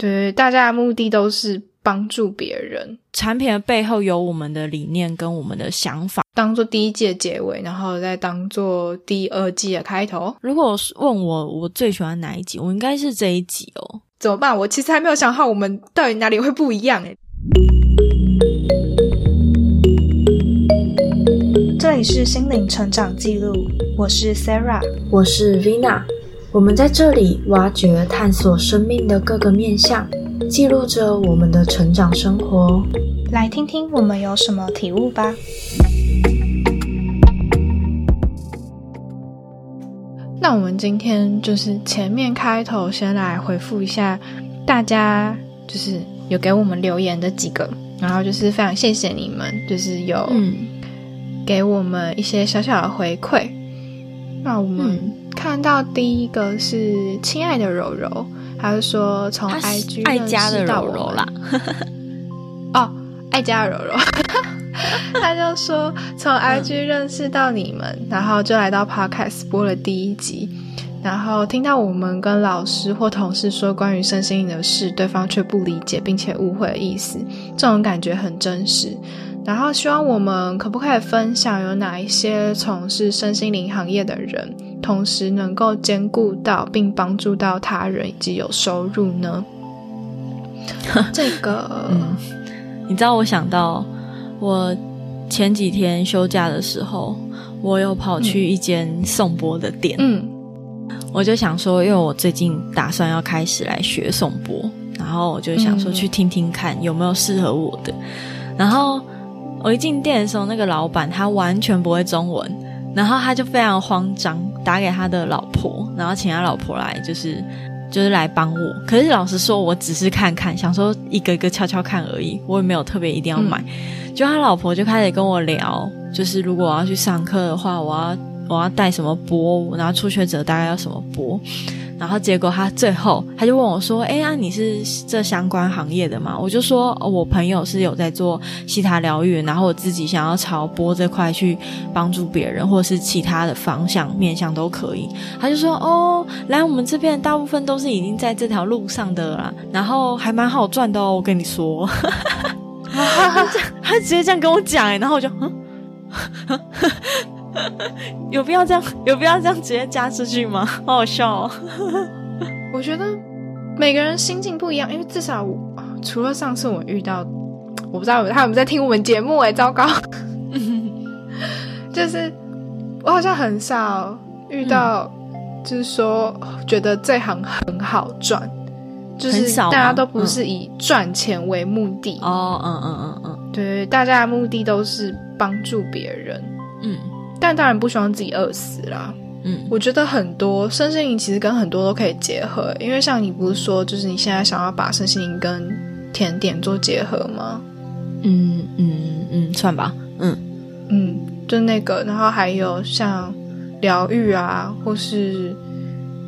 对，大家的目的都是帮助别人，产品的背后有我们的理念跟我们的想法，当做第一季的结尾，然后再当做第二季的开头。如果问我我最喜欢哪一集，我应该是这一集哦。怎么办？我其实还没有想好我们到底哪里会不一样诶。这里是心灵成长记录，我是 Sarah，我是 Vina。我们在这里挖掘、探索生命的各个面向，记录着我们的成长生活。来听听我们有什么体悟吧。那我们今天就是前面开头先来回复一下大家，就是有给我们留言的几个，然后就是非常谢谢你们，就是有给我们一些小小的回馈。那我们。看到第一个是亲爱的柔柔，他是说从 IG 爱家的柔柔啦，哦，爱家的柔柔，他就说从 IG 认识到你们，然后就来到 Podcast 播了第一集，然后听到我们跟老师或同事说关于身心灵的事，对方却不理解并且误会的意思，这种感觉很真实。然后希望我们可不可以分享有哪一些从事身心灵行业的人，同时能够兼顾到并帮助到他人以及有收入呢？这个，你知道我想到我前几天休假的时候，我有跑去一间颂钵的店，嗯，我就想说，因为我最近打算要开始来学颂钵，然后我就想说去听听看有没有适合我的，然后。我一进店的时候，那个老板他完全不会中文，然后他就非常慌张，打给他的老婆，然后请他老婆来，就是就是来帮我。可是老实说，我只是看看，想说一个一个悄悄看而已，我也没有特别一定要买。就他老婆就开始跟我聊，就是如果我要去上课的话，我要我要带什么波，然后初学者大概要什么钵。然后结果他最后他就问我说：“哎呀，你是这相关行业的吗？”我就说：“我朋友是有在做西塔疗愈，然后我自己想要朝播这块去帮助别人，或者是其他的方向面向都可以。”他就说：“哦，来我们这边大部分都是已经在这条路上的啦，然后还蛮好赚的哦，我跟你说。”他直接这样跟我讲，哎，然后我就嗯。有必要这样？有必要这样直接加出去吗？好好笑哦！我觉得每个人心境不一样，因为至少除了上次我遇到，我不知道他有没有在听我们节目哎，糟糕！就是我好像很少遇到，就是说觉得这行很好赚，就是大家都不是以赚钱为目的哦，嗯嗯嗯嗯，对，大家的目的都是帮助别人，嗯。但当然不希望自己饿死啦。嗯，我觉得很多身心灵其实跟很多都可以结合，因为像你不是说，就是你现在想要把身心灵跟甜点做结合吗？嗯嗯嗯，算吧。嗯嗯，就那个，然后还有像疗愈啊，或是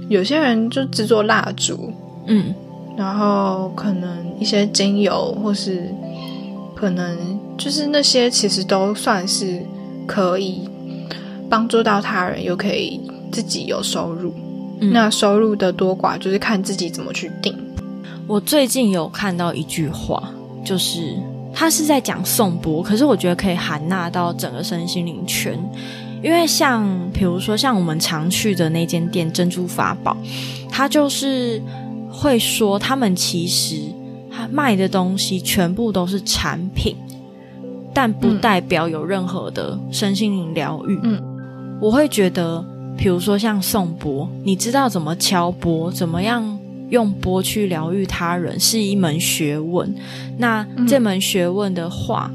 有些人就制作蜡烛，嗯，然后可能一些精油，或是可能就是那些，其实都算是可以。帮助到他人，又可以自己有收入，那收入的多寡就是看自己怎么去定。我最近有看到一句话，就是他是在讲颂钵，可是我觉得可以涵纳到整个身心灵圈，因为像比如说像我们常去的那间店珍珠法宝，他就是会说他们其实他卖的东西全部都是产品，但不代表有任何的身心灵疗愈。嗯。我会觉得，比如说像颂钵，你知道怎么敲钵，怎么样用钵去疗愈他人，是一门学问。那这门学问的话，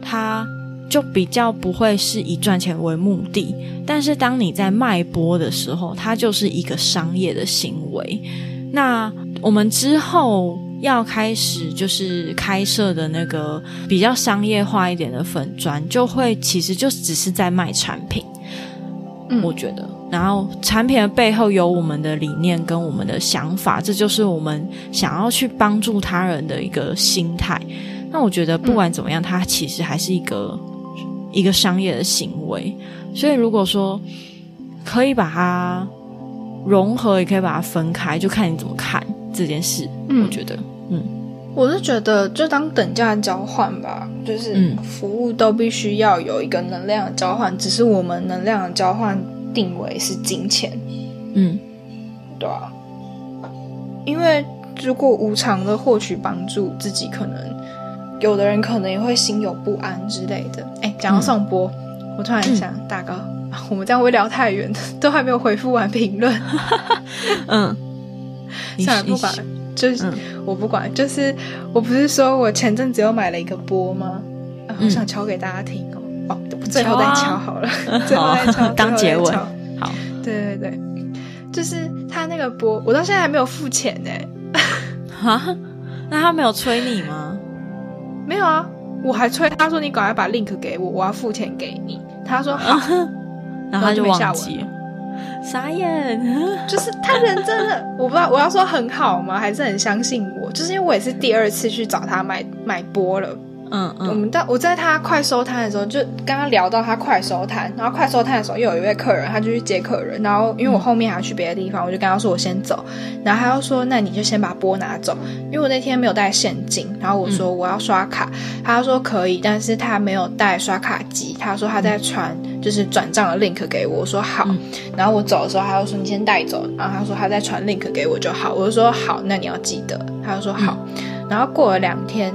它就比较不会是以赚钱为目的。但是当你在卖钵的时候，它就是一个商业的行为。那我们之后要开始就是开设的那个比较商业化一点的粉砖，就会其实就只是在卖产品。我觉得，然后产品的背后有我们的理念跟我们的想法，这就是我们想要去帮助他人的一个心态。那我觉得不管怎么样，它其实还是一个一个商业的行为。所以如果说可以把它融合，也可以把它分开，就看你怎么看这件事。我觉得，嗯，我是觉得就当等价交换吧，就是嗯。服务都必须要有一个能量的交换，只是我们能量的交换定为是金钱，嗯。对啊，因为如果无偿的获取帮助，自己可能有的人可能也会心有不安之类的。哎，讲到宋波，我突然想，大哥，我们这样会聊太远，都还没有回复完评论。嗯，你 算了，不管，就是、嗯我不管，就是我不是说我前阵子又买了一个波吗？啊，我嗯想敲给大家听哦。哦，最后再敲好了，最后再敲，当结尾好，对对对，就是他那个波，我到现在还没有付钱呢。哈，那他没有催你吗？没有啊，我还催他说你赶快把 link 给我，我要付钱给你。他说好，然后他就没下忘记文了。傻眼，就是他人真的，我不知道我要说很好吗，还是很相信我？就是因为我也是第二次去找他买买波了。嗯嗯我们到我在他快收摊的时候，就刚刚聊到他快收摊，然后快收摊的时候又有一位客人，他就去接客人，然后因为我后面还要去别的地方，我就跟他说我先走，然后他又说那你就先把波拿走，因为我那天没有带现金，然后我说我要刷卡，他说可以，但是他没有带刷卡机，他说他在传就是转账的 link 给我，我说好，嗯。然后我走的时候他又说你先带走，然后他说他再传 link 给我就好，我就说好，那你要记得，他就说好，然后过了两天。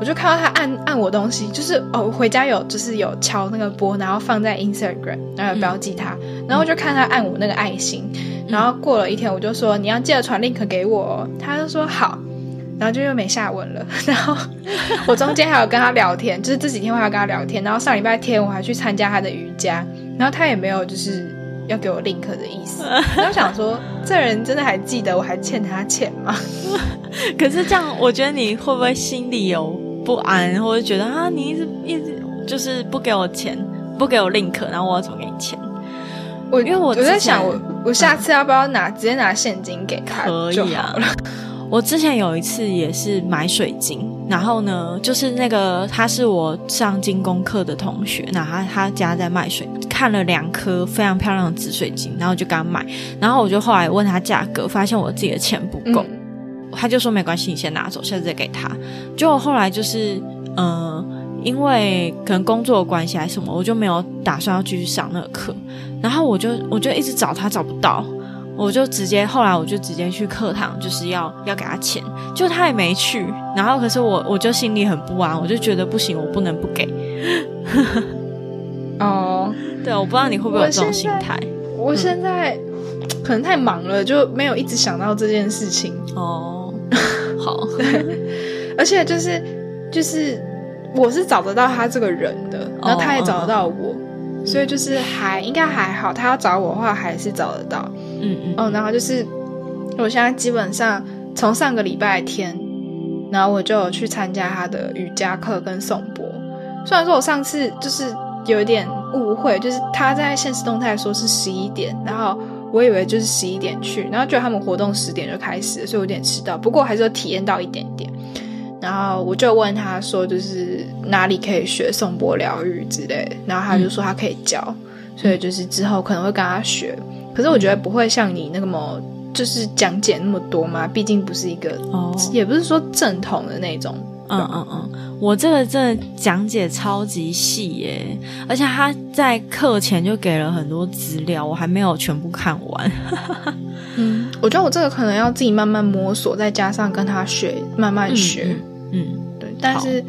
我就看到他按按我东西，就是哦，我回家有就是有敲那个波，然后放在 Instagram，然后有标记他，然后就看他按我那个爱心，然后过了一天，我就说你要记得传 link 给我哦，他就说好，然后就又没下文了。然后我中间还有跟他聊天，就是这几天我还有跟他聊天，然后上礼拜天我还去参加他的瑜伽，然后他也没有就是要给我 link 的意思。然想说，这人真的还记得我还欠他钱吗？可是这样，我觉得你会不会心里有不安，或者觉得啊，你一直一直就是不给我钱，不给我 link，然后我要怎么给你钱？我因为我我在想我，我下次要不要拿、直接拿现金给他可就以啊？我之前有一次也是买水晶，然后呢，就是那个他是我上精工课的同学，那他他家在卖水，看了两颗非常漂亮的紫水晶，然后就给他买，然后我就后来问他价格，发现我自己的钱不够，嗯他就说没关系，你先拿走，下次再给他。结果后来就是，呃，因为可能工作的关系还是什么，我就没有打算要继续上那个课。然后我就我就一直找他找不到，我就直接后来我就直接去课堂，就是要要给他钱，就他也没去。然后可是我我就心里很不安，我就觉得不行，我不能不给。哦，对，我不知道你会不会有这种心态我现在、可能太忙了，就没有一直想到这件事情。哦。好 对，而且就是就是我是找得到他这个人的，然后他也找得到我，所以就是还应该还好。他要找我的话，还是找得到。嗯嗯哦，然后就是我现在基本上从上个礼拜天，然后我就去参加他的瑜伽课跟颂钵。虽然说我上次就是有一点误会，就是他在现实动态说是十一点，然后我以为就是十一点去，然后觉得他们活动十点就开始，所以有点迟到。不过还是有体验到一点点。然后我就问他说，就是哪里可以学颂钵疗愈之类，然后他就说他可以教，所以就是之后可能会跟他学。可是我觉得不会像你那个么就是讲解那么多嘛，毕竟不是一个，哦，也不是说正统的那种。嗯嗯嗯，我这个真的讲解超级细耶，而且他在课前就给了很多资料，我还没有全部看完。嗯，我觉得我这个可能要自己慢慢摸索，再加上跟他学，慢慢学。嗯，对，但是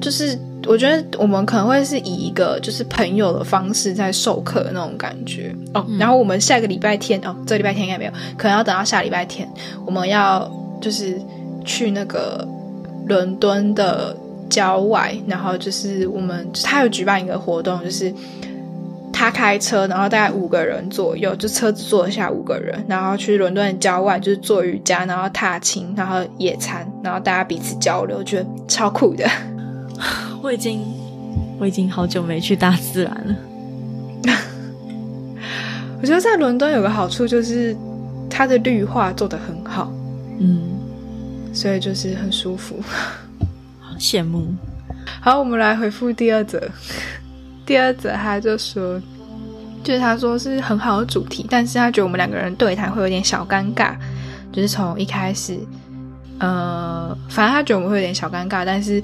就是我觉得我们可能会是以一个就是朋友的方式在授课的那种感觉哦。然后我们下个礼拜天哦，这个礼拜天应该没有，可能要等到下礼拜天，我们要就是去那个伦敦的郊外，然后就是我们他有举办一个活动，就是。他开车，然后大概五个人左右，就车子坐得下五个人，然后去伦敦的郊外，就是做瑜伽，然后踏青，然后野餐，然后大家彼此交流，我觉得超酷的。我已经我已经好久没去大自然了。我觉得在伦敦有个好处就是它的绿化做得很好，嗯，所以就是很舒服。好羡慕。好，我们来回复第二则。第二则他就说，就是他说是很好的主题，但是他觉得我们两个人对谈会有点小尴尬，就是从一开始呃，反正他觉得我们会有点小尴尬，但是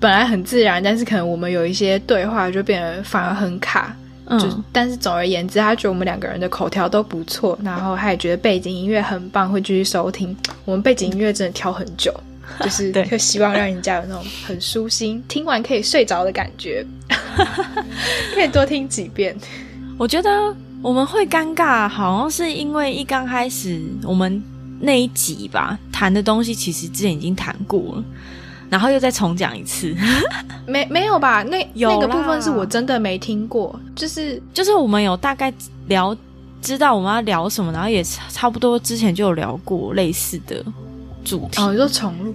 本来很自然，但是可能我们有一些对话就变得反而很卡。就嗯，但是总而言之，他觉得我们两个人的口条都不错，然后他也觉得背景音乐很棒，会继续收听。我们背景音乐真的挑很久，就是 对就希望让人家有那种很舒心，听完可以睡着的感觉，可以多听几遍。我觉得我们会尴尬，好像是因为一刚开始我们那一集吧谈的东西，其实之前已经谈过了，然后又再重讲一次。没没有吧？那有那个部分是我真的没听过，就是就是我们有大概聊，知道我们要聊什么，然后也差差不多之前就有聊过类似的主题。哦，你说重录，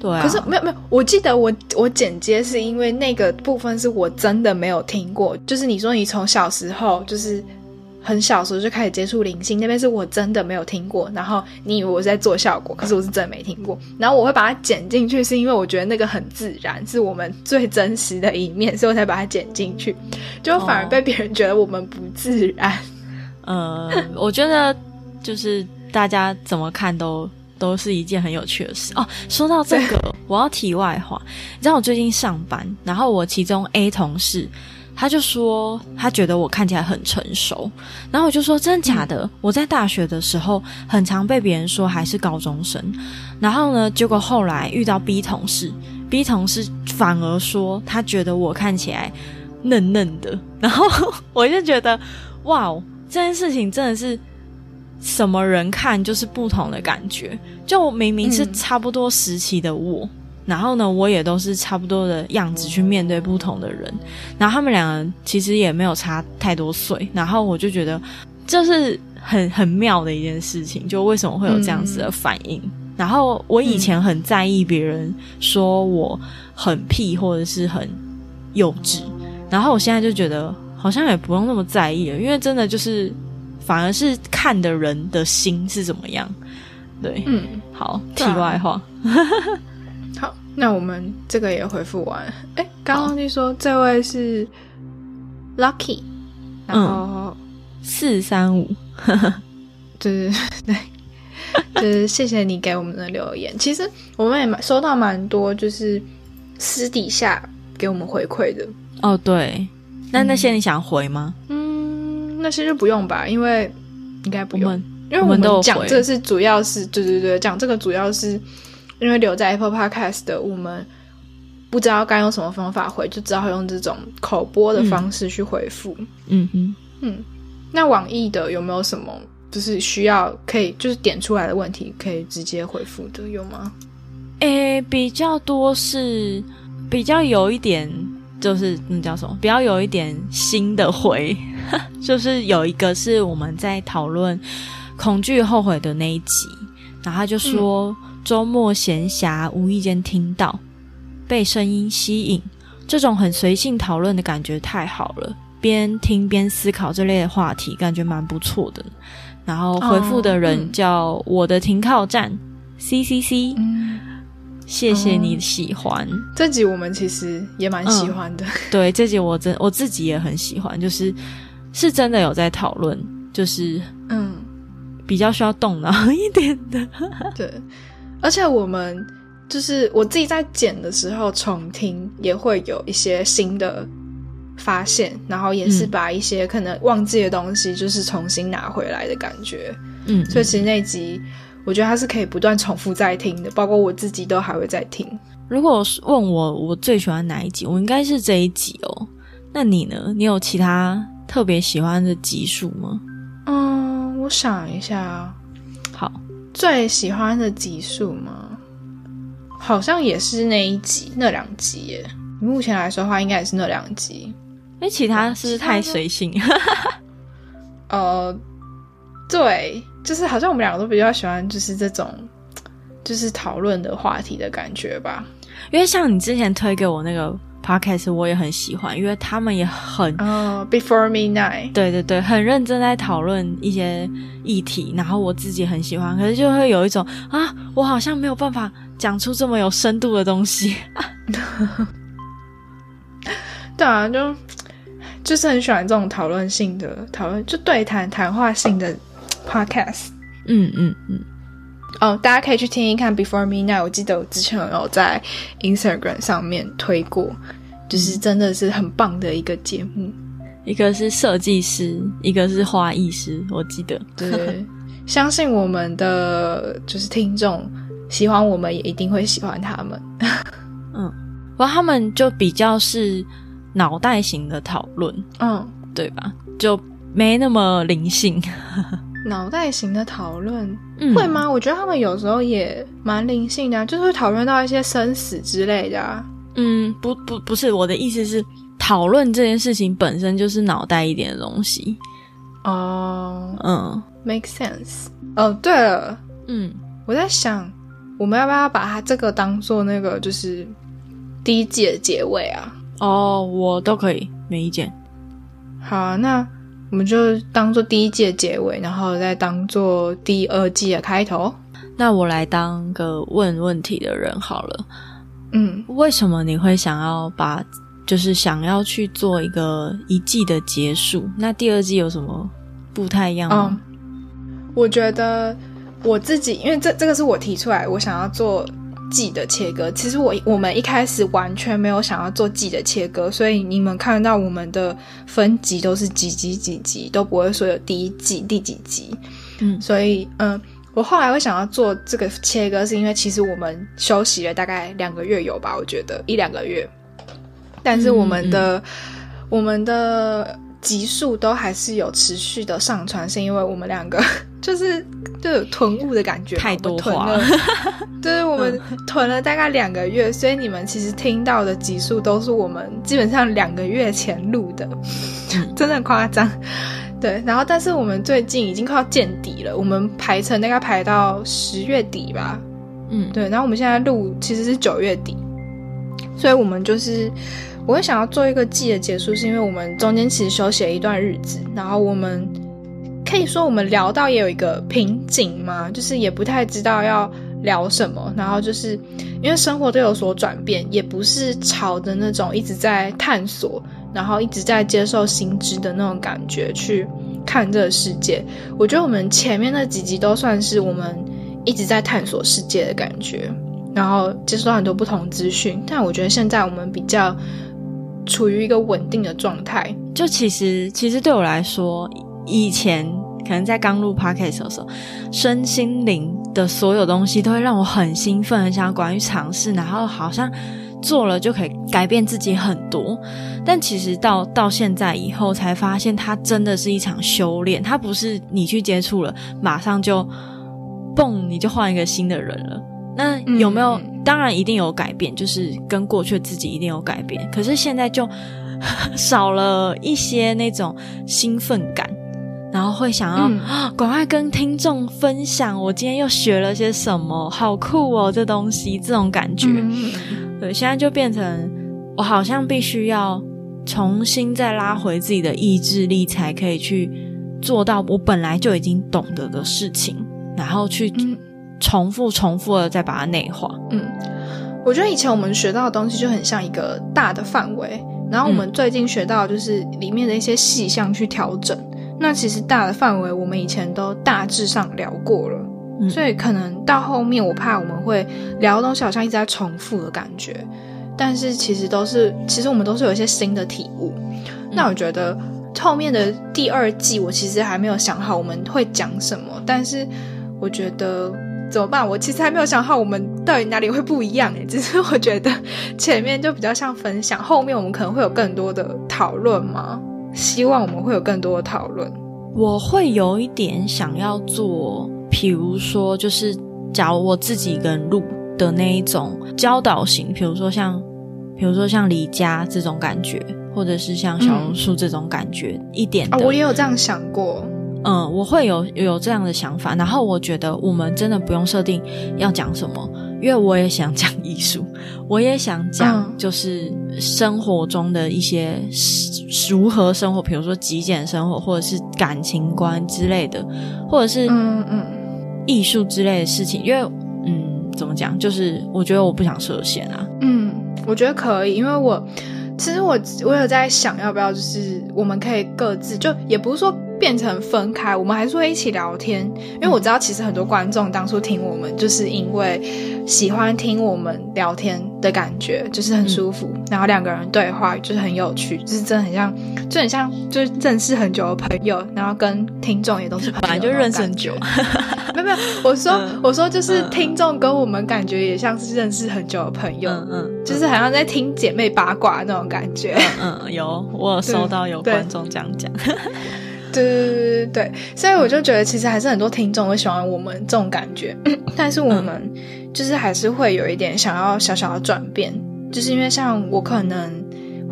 对啊，可是没有没有，我记得我我剪接是因为那个部分是我真的没有听过，就是你说你从小时候就是很小的时候就开始接触灵性，那边是我真的没有听过，然后你以为我是在做效果，可是我是真的没听过，然后我会把它剪进去，是因为我觉得那个很自然，是我们最真实的一面，所以我才把它剪进去，就反而哦被别人觉得我们不自然。呃，我觉得就是大家怎么看都都是一件很有趣的事哦。说到这个，我要题外话，你知道我最近上班，然后我其中 A 同事。他就说他觉得我看起来很成熟，然后我就说真的假的？我在大学的时候很常被别人说还是高中生，然后呢，结果后来遇到 B 同事，B 同事反而说他觉得我看起来嫩嫩的，然后我就觉得哇哦，这件事情真的是什么人看就是不同的感觉。就明明是嗯。差不多时期的我，然后呢，我也都是差不多的样子去面对不同的人，然后他们两个人其实也没有差太多岁，然后我就觉得这是很很妙的一件事情，就为什么会有这样子的反应？然后我以前很在意别人说我很屁或者是很幼稚，然后我现在就觉得好像也不用那么在意了，因为真的就是反而是看的人的心是怎么样。对，嗯，好，题外话，好，那我们这个也回复完。哎，刚刚忘记说这位是 Lucky，然后、四三五，就是对，就是谢谢你给我们的留言。其实我们也蛮收到蛮多，就是私底下给我们回馈的。哦，对，那那些你想回吗？嗯，那些就不用吧，因为应该不用，因为我我们讲这是主要是，对对对，讲这个主要是因为留在 Apple Podcast 的我们。不知道该用什么方法回，就只好用这种口播的方式去回复。嗯哼，嗯，那网易的有没有什么就是需要可以就是点出来的问题可以直接回复的有吗？诶，比较多是比较有一点，就是那叫什么？比较有一点新的回，就是有一个是我们在讨论恐惧后悔的那一集，然后他就说、周末闲暇无意间听到，被声音吸引，这种很随性讨论的感觉太好了。边听边思考这类的话题，感觉蛮不错的。然后回复的哦人嗯叫我的停靠站、C C C，嗯，谢谢你喜欢。这集我们其实也蛮喜欢的。对这集我真我自己也很喜欢，就是是真的有在讨论，就是嗯，比较需要动脑一点的。对，而且我们就是我自己在剪的时候重听，也会有一些新的发现，然后也是嗯把一些可能忘记的东西，就是重新拿回来的感觉。嗯，所以其实那集，我觉得它是可以不断重复再听的，包括我自己都还会再听。如果是问我我最喜欢哪一集，我应该是这一集哦。那你呢？你有其他特别喜欢的集数吗？嗯，我想一下啊，好，最喜欢的集数吗？好像也是那一集那两集耶。目前来说的话，应该也是那两集。因为其他是不是太随性？呃，对，就是好像我们两个都比较喜欢，就是这种，就是讨论的话题的感觉吧。因为像你之前推给我那个 podcast，我也很喜欢，因为他们也很呃，Before Midnight，对对对，很认真在讨论一些议题，然后我自己很喜欢，可是就会有一种啊，我好像没有办法讲出这么有深度的东西。对啊，就就是很喜欢这种讨论性的讨论，就对谈谈话性的 podcast。嗯嗯嗯，哦，大家可以去听一看 Before Me Now，我记得我之前有在 Instagram 上面推过，就是真的是很棒的一个节目。一个是设计师，一个是花艺师，我记得。对，相信我们的就是听众喜欢我们，也一定会喜欢他们。嗯，不过他们就比较是脑袋型的讨论，嗯，对吧？就没那么灵性。脑袋型的讨论嗯会吗？我觉得他们有时候也蛮灵性的啊、就是会讨论到一些生死之类的啊。嗯，不不不是，我的意思是，讨论这件事情本身就是脑袋一点的东西。哦、嗯 m a k e sense。哦，对了，嗯，我在想，我们要不要把它这个当做那个就是第一季的结尾啊？哦，我都可以，没意见。好啊，那我们就当做第一季的结尾，然后再当做第二季的开头。那我来当个问问题的人好了。嗯，为什么你会想要把，就是想要去做一个一季的结束？那第二季有什么不太一样嗯吗？，我觉得我自己，因为这这个是我提出来，我想要做季的切割。其实我我们一开始完全没有想要做季的切割，所以你们看到我们的分级都是几级几级，都不会说有第一季第几集。嗯所以嗯。我后来会想要做这个切割，是因为其实我们休息了大概两个月有吧，我觉得一两个月，但是我们的、我们的集数都还是有持续的上传，是因为我们两个 就是就有囤物的感觉，太多囤话了，对，我们囤了大概两个月，所以你们其实听到的集数都是我们基本上两个月前录的，真的很夸张。对，然后但是我们最近已经快要见底了，我们排程大概排到十月底吧，嗯，对，然后我们现在录其实是九月底，所以我们就是我会想要做一个季的结束，是因为我们中间其实休息了一段日子，然后我们可以说我们聊到也有一个瓶颈嘛，就是也不太知道要聊什么，然后就是因为生活都有所转变，也不是朝着那种一直在探索，然后一直在接受新知的那种感觉去看这个世界。我觉得我们前面那几集都算是我们一直在探索世界的感觉，然后接触到很多不同资讯。但我觉得现在我们比较处于一个稳定的状态。就其实其实对我来说，以前可能在刚录 podcast 的时候，身心灵的所有东西都会让我很兴奋，很想要关于尝试，然后好像做了就可以改变自己很多。但其实到到现在以后，才发现它真的是一场修炼，它不是你去接触了，马上就蹦你就换一个新的人了。那有没有？嗯当然一定有改变，就是跟过去的自己一定有改变。可是现在就 少了一些那种兴奋感，然后会想要嗯啊，赶、快跟听众分享我今天又学了些什么，好酷哦，这东西这种感觉。嗯对，现在就变成我好像必须要重新再拉回自己的意志力，才可以去做到我本来就已经懂得的事情，然后去嗯重复、重复的再把它内化。嗯，我觉得以前我们学到的东西就很像一个大的范围，然后我们最近学到的就是里面的一些细项去调整。那其实大的范围我们以前都大致上聊过了，嗯所以可能到后面我怕我们会聊的东西好像一直在重复的感觉，但是其实都是，其实我们都是有一些新的体悟。那我觉得后面的第二季我其实还没有想好我们会讲什么，但是我觉得。怎么办？我其实还没有想好我们到底哪里会不一样诶，只是我觉得前面就比较像分享，后面我们可能会有更多的讨论嘛。希望我们会有更多的讨论。我会有一点想要做，比如说，就是假如我自己一个人录的那一种教导型，比如说像，比如说像离家这种感觉，或者是像小榕树这种感觉、一点啊、的。我也有这样想过。嗯，我会有有这样的想法，然后我觉得我们真的不用设定要讲什么，因为我也想讲艺术，我也想讲嗯。就是生活中的一些是如何生活，比如说极简生活，或者是感情观之类的，或者是嗯嗯。艺术之类的事情，因为嗯，怎么讲，就是我觉得我不想设限啊，嗯，我觉得可以，因为我其实我我有在想要不要，就是我们可以各自就也不是说变成分开，我们还是会一起聊天，因为我知道其实很多观众当初听我们，就是因为喜欢听我们聊天的感觉，就是很舒服，然后两个人对话就是很有趣，就是真的很像，就很像就是认识很久的朋友，然后跟听众也都是本来就认识很久，没有没有，我说我说就是听众跟我们感觉也像是认识很久的朋友，嗯嗯，就是好像在听姐妹八卦那种感觉，嗯，有我有收到有观众这样讲。对对对对对，所以我就觉得其实还是很多听众会喜欢我们这种感觉，但是我们就是还是会有一点想要小小的转变，就是因为像我可能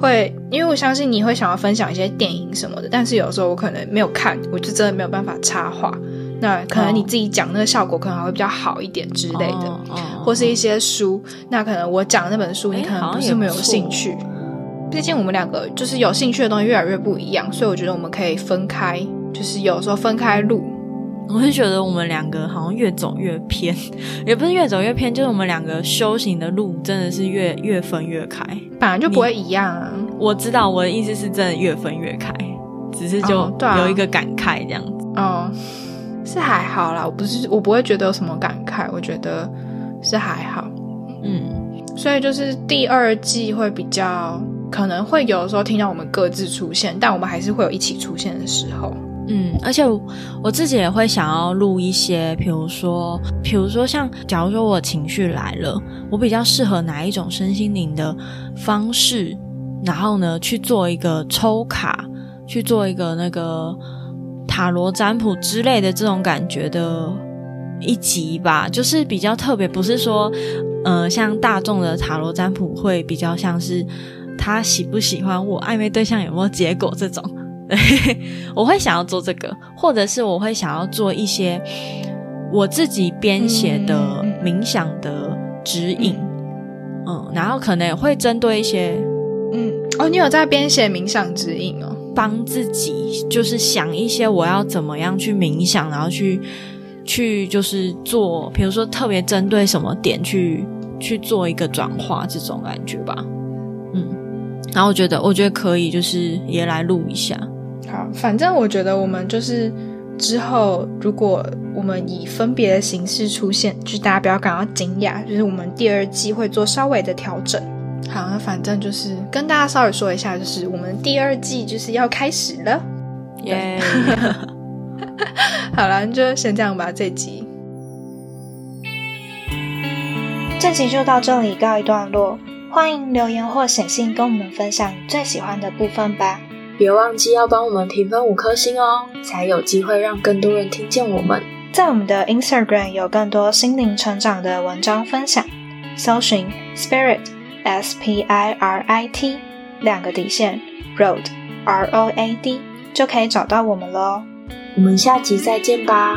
会，因为我相信你会想要分享一些电影什么的，但是有时候我可能没有看，我就真的没有办法插话，那可能你自己讲那个效果可能还会比较好一点之类的，或是一些书，那可能我讲那本书你可能不是没有兴趣。毕竟我们两个就是有兴趣的东西越来越不一样，所以我觉得我们可以分开，就是有时候分开录。我是觉得我们两个好像越走越偏，也不是越走越偏，就是我们两个修行的路真的是越越分越开，本来就不会一样啊。我知道我的意思是真的越分越开，只是就有一个感慨这样子。哦，是还好啦，我不是我不会觉得有什么感慨，我觉得是还好。嗯，所以就是第二季会比较。可能会有的时候听到我们各自出现，但我们还是会有一起出现的时候。嗯，而且我自己也会想要录一些，比如说，比如说像，假如说我情绪来了，我比较适合哪一种身心灵的方式，然后呢去做一个抽卡，去做一个那个塔罗占卜之类的这种感觉的一集吧，就是比较特别，不是说，呃，像大众的塔罗占卜会比较像是。他喜不喜欢我？暧昧对象有没有结果？这种，我会想要做这个，或者是我会想要做一些我自己编写的冥想的指引，嗯，然后可能也会针对一些，嗯，哦，你有在编写冥想指引哦，帮自己就是想一些我要怎么样去冥想，然后去去就是做，比如说特别针对什么点去去做一个转化，这种感觉吧。然后我觉得，我觉得可以，就是也来录一下。好，反正我觉得我们就是之后，如果我们以分别的形式出现，就是大家不要感到惊讶，就是我们第二季会做稍微的调整。好，那反正就是跟大家稍微说一下，就是我们第二季就是要开始了。耶！好了，就先这样吧。这集，这集就到这里告一段落。欢迎留言或写信跟我们分享你最喜欢的部分吧！别忘记要帮我们评分五颗星哦，才有机会让更多人听见我们。在我们的 Instagram 有更多心灵成长的文章分享，搜寻 Spirit S P I R I T 两个底线 Road R O A D 就可以找到我们喽。我们下集再见吧！